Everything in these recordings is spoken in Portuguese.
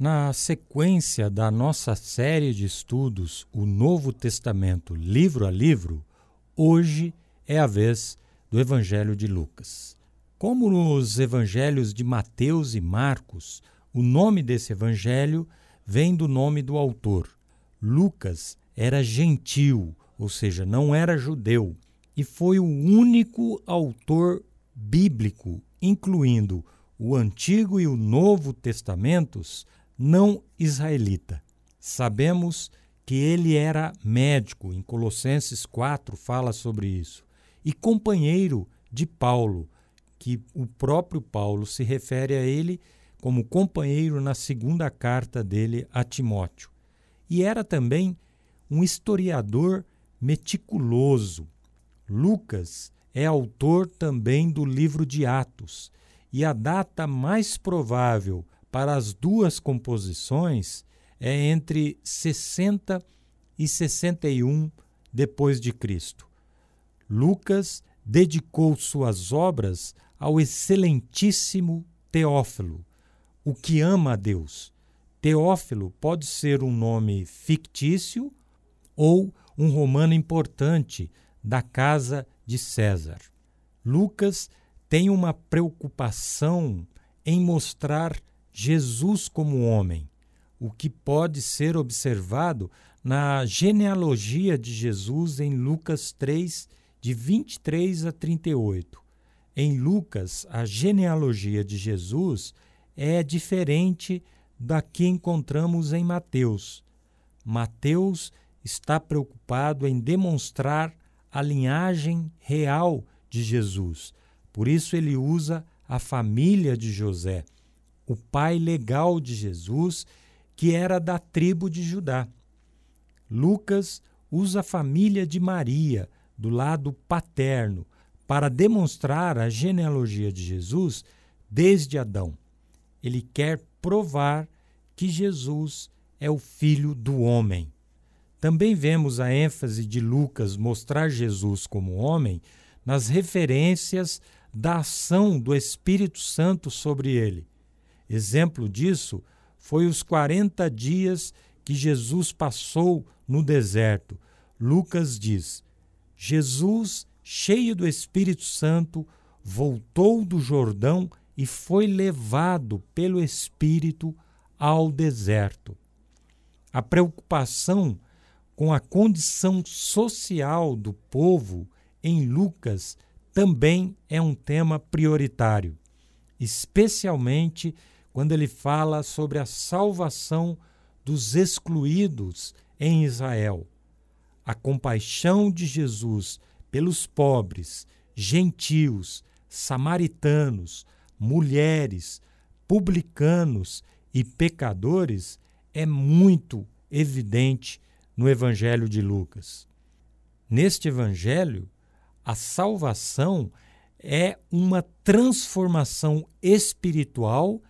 Na sequência da nossa série de estudos, o Novo Testamento, livro a livro, hoje é a vez do Evangelho de Lucas. Como nos evangelhos de Mateus e Marcos, o nome desse evangelho vem do nome do autor. Lucas era gentil, ou seja, não era judeu, e foi o único autor bíblico, incluindo o Antigo e o Novo Testamentos, não israelita. Sabemos que ele era médico, em Colossenses 4 fala sobre isso, e companheiro de Paulo, que o próprio Paulo se refere a ele como companheiro na segunda carta dele a Timóteo. E era também um historiador meticuloso. Lucas é autor também do livro de Atos, e a data mais provável para as duas composições é entre 60 e 61 depois de Cristo. Lucas dedicou suas obras ao excelentíssimo Teófilo, o que ama a Deus. Teófilo pode ser um nome fictício ou um romano importante da casa de César. Lucas tem uma preocupação em mostrar Jesus como homem, o que pode ser observado na genealogia de Jesus em Lucas 3, de 23 a 38. Em Lucas, a genealogia de Jesus é diferente da que encontramos em Mateus. Mateus está preocupado em demonstrar a linhagem real de Jesus. Por isso ele usa a família de José o pai legal de Jesus, que era da tribo de Judá. Lucas usa a família de Maria, do lado paterno, para demonstrar a genealogia de Jesus desde Adão. Ele quer provar que Jesus é o filho do homem. Também vemos a ênfase de Lucas mostrar Jesus como homem nas referências da ação do Espírito Santo sobre ele. Exemplo disso foi os 40 dias que Jesus passou no deserto. Lucas diz: Jesus, cheio do Espírito Santo, voltou do Jordão e foi levado pelo Espírito ao deserto. A preocupação com a condição social do povo em Lucas também é um tema prioritário, especialmente quando ele fala sobre a salvação dos excluídos em Israel. A compaixão de Jesus pelos pobres, gentios, samaritanos, mulheres, publicanos e pecadores é muito evidente no Evangelho de Lucas. Neste Evangelho, a salvação é uma transformação espiritual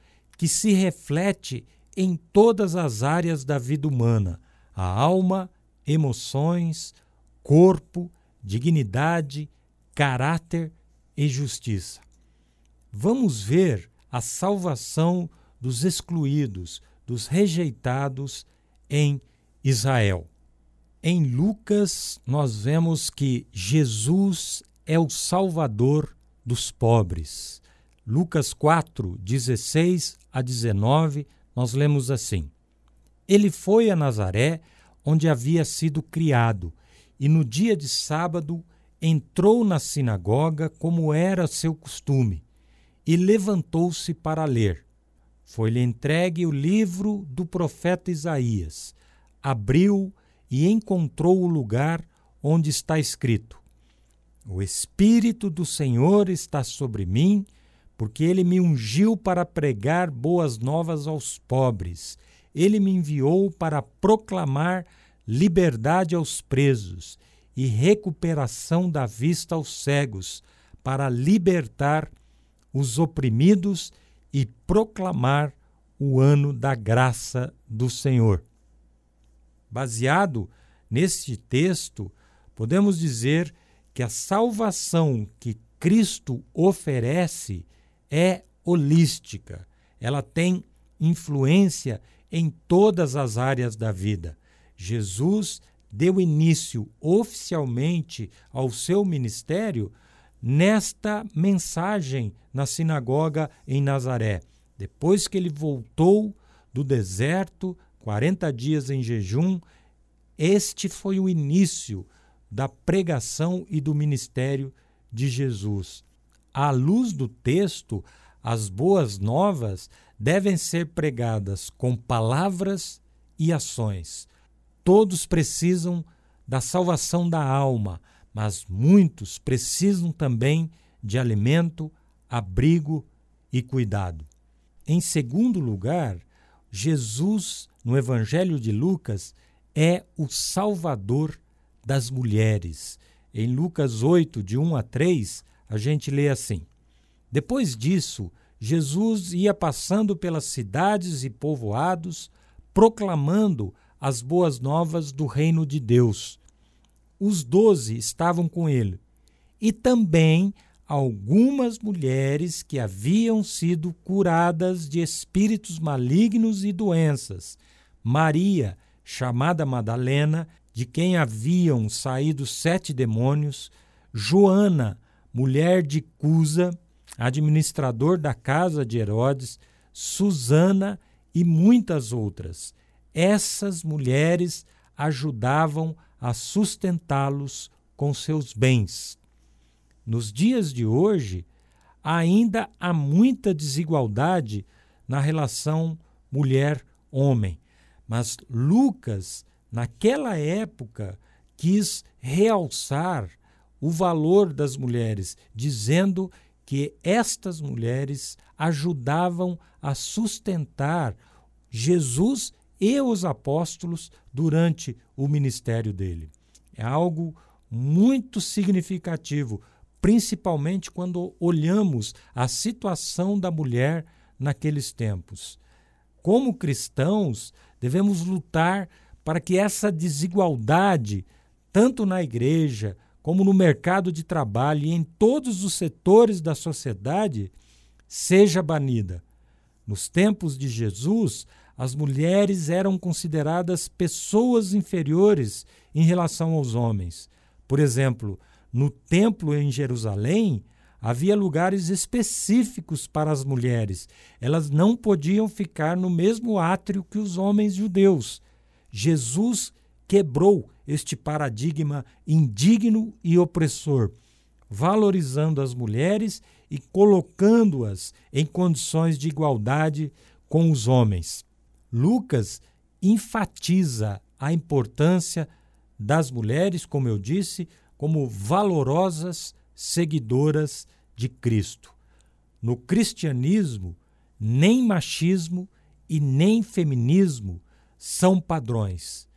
que se reflete em todas as áreas da vida humana: a alma, emoções, corpo, dignidade, caráter e justiça. Vamos ver a salvação dos excluídos, dos rejeitados em Israel. Em Lucas, nós vemos que Jesus é o Salvador dos pobres. Lucas 4, 16 a 19, nós lemos assim: Ele foi a Nazaré, onde havia sido criado, e no dia de sábado entrou na sinagoga, como era seu costume, e levantou-se para ler. Foi-lhe entregue o livro do profeta Isaías. Abriu e encontrou o lugar onde está escrito: O Espírito do Senhor está sobre mim porque ele me ungiu para pregar boas novas aos pobres. Ele me enviou para proclamar liberdade aos presos e recuperação da vista aos cegos, para libertar os oprimidos e proclamar o ano da graça do Senhor. Baseado neste texto, podemos dizer que a salvação que Cristo oferece é holística, ela tem influência em todas as áreas da vida. Jesus deu início oficialmente ao seu ministério nesta mensagem na sinagoga em Nazaré. Depois que ele voltou do deserto, 40 dias em jejum, este foi o início da pregação e do ministério de Jesus. À luz do texto, as boas novas devem ser pregadas com palavras e ações. Todos precisam da salvação da alma, mas muitos precisam também de alimento, abrigo e cuidado. Em segundo lugar, Jesus, no Evangelho de Lucas, é o Salvador das mulheres. Em Lucas 8, de 1 a 3, a gente lê assim: Depois disso, Jesus ia passando pelas cidades e povoados, proclamando as boas novas do reino de Deus. Os doze estavam com ele, e também algumas mulheres que haviam sido curadas de espíritos malignos e doenças. Maria, chamada Madalena, de quem haviam saído sete demônios, Joana, mulher de Cusa, administrador da casa de Herodes, Susana e muitas outras. Essas mulheres ajudavam a sustentá-los com seus bens. Nos dias de hoje, ainda há muita desigualdade na relação mulher-homem, mas Lucas, naquela época, quis realçar o valor das mulheres, dizendo que estas mulheres ajudavam a sustentar Jesus e os apóstolos durante o ministério dele. É algo muito significativo, principalmente quando olhamos a situação da mulher naqueles tempos. Como cristãos, devemos lutar para que essa desigualdade, tanto na igreja como no mercado de trabalho e em todos os setores da sociedade, seja banida. Nos tempos de Jesus, as mulheres eram consideradas pessoas inferiores em relação aos homens. Por exemplo, no templo em Jerusalém, havia lugares específicos para as mulheres. Elas não podiam ficar no mesmo átrio que os homens judeus. Jesus quebrou este paradigma indigno e opressor, valorizando as mulheres e colocando-as em condições de igualdade com os homens. Lucas enfatiza a importância das mulheres, como eu disse, como valorosas seguidoras de Cristo. No cristianismo, nem machismo e nem feminismo são padrões.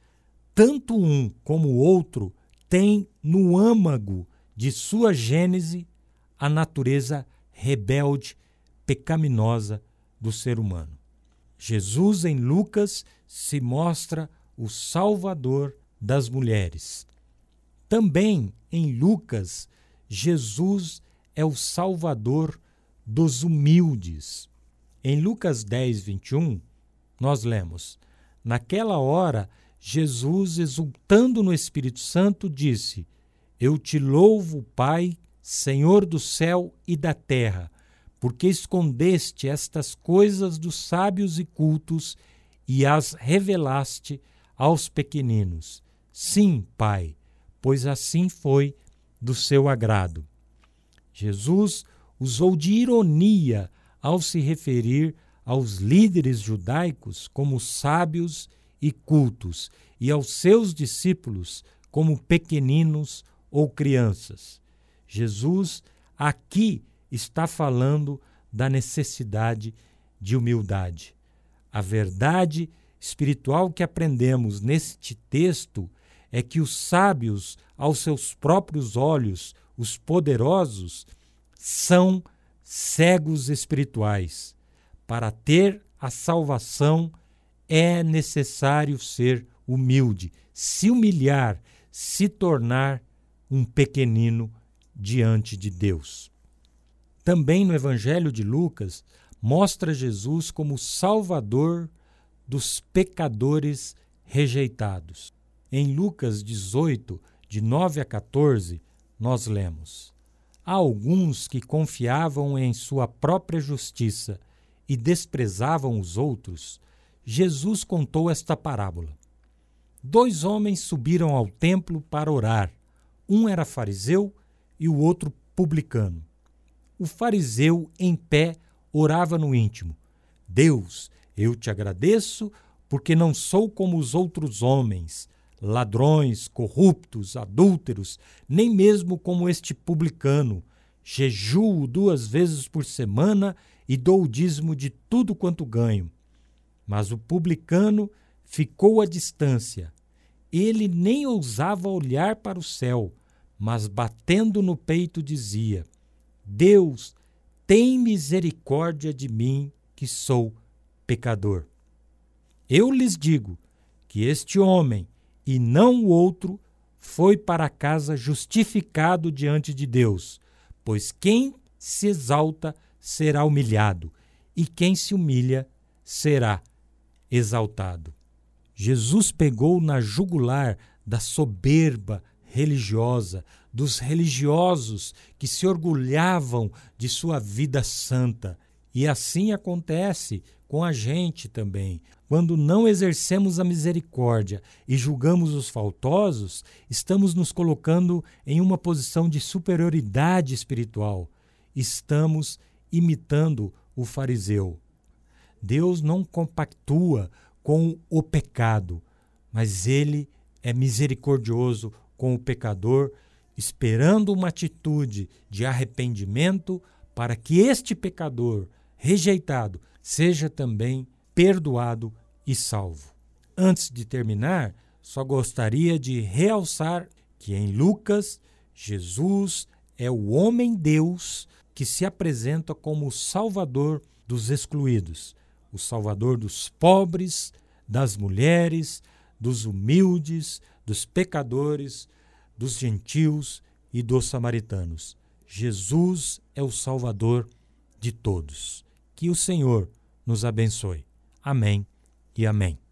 Tanto um como o outro têm no âmago de sua gênese a natureza rebelde, pecaminosa do ser humano. Jesus em Lucas se mostra o Salvador das mulheres. Também em Lucas, Jesus é o Salvador dos humildes. Em Lucas 10, 21, nós lemos: Naquela hora, Jesus, exultando no Espírito Santo, disse: Eu te louvo, Pai, Senhor do céu e da terra porque escondeste estas coisas dos sábios e cultos e as revelaste aos pequeninos. Sim, Pai, pois assim foi do seu agrado. Jesus usou de ironia ao se referir aos líderes judaicos como sábios e cultos e aos seus discípulos como pequeninos ou crianças. Jesus aqui está falando da necessidade de humildade. A verdade espiritual que aprendemos neste texto é que os sábios, aos seus próprios olhos, os poderosos, são cegos espirituais. Para ter a salvação é necessário ser humilde, se humilhar, se tornar um pequenino diante de Deus. Também no Evangelho de Lucas, mostra Jesus como Salvador dos pecadores rejeitados. Em Lucas 18, de 9 a 14, nós lemos: Há alguns que confiavam em sua própria justiça e desprezavam os outros. Jesus contou esta parábola. Dois homens subiram ao templo para orar. Um era fariseu e o outro publicano. O fariseu, em pé, orava no íntimo: Deus, eu te agradeço porque não sou como os outros homens, ladrões, corruptos, adúlteros, nem mesmo como este publicano. Jejuo duas vezes por semana e dou o dízimo de tudo quanto ganho. Mas o publicano ficou à distância. Ele nem ousava olhar para o céu, mas batendo no peito dizia: Deus, tem misericórdia de mim, que sou pecador. Eu lhes digo que este homem, e não o outro, foi para casa justificado diante de Deus, pois quem se exalta será humilhado, e quem se humilha será exaltado. Jesus pegou na jugular da soberba religiosa, dos religiosos que se orgulhavam de sua vida santa. E assim acontece com a gente também. Quando não exercemos a misericórdia e julgamos os faltosos, estamos nos colocando em uma posição de superioridade espiritual. Estamos imitando o fariseu. Deus não compactua com o pecado, mas ele é misericordioso com o pecador, esperando uma atitude de arrependimento para que este pecador rejeitado seja também perdoado e salvo. Antes de terminar, só gostaria de realçar que em Lucas, Jesus é o homem-deus que se apresenta como o salvador dos excluídos, o salvador dos pobres, das mulheres, dos humildes, dos pecadores, dos gentios e dos samaritanos. Jesus é o salvador de todos. Que o Senhor nos abençoe. Amém e amém.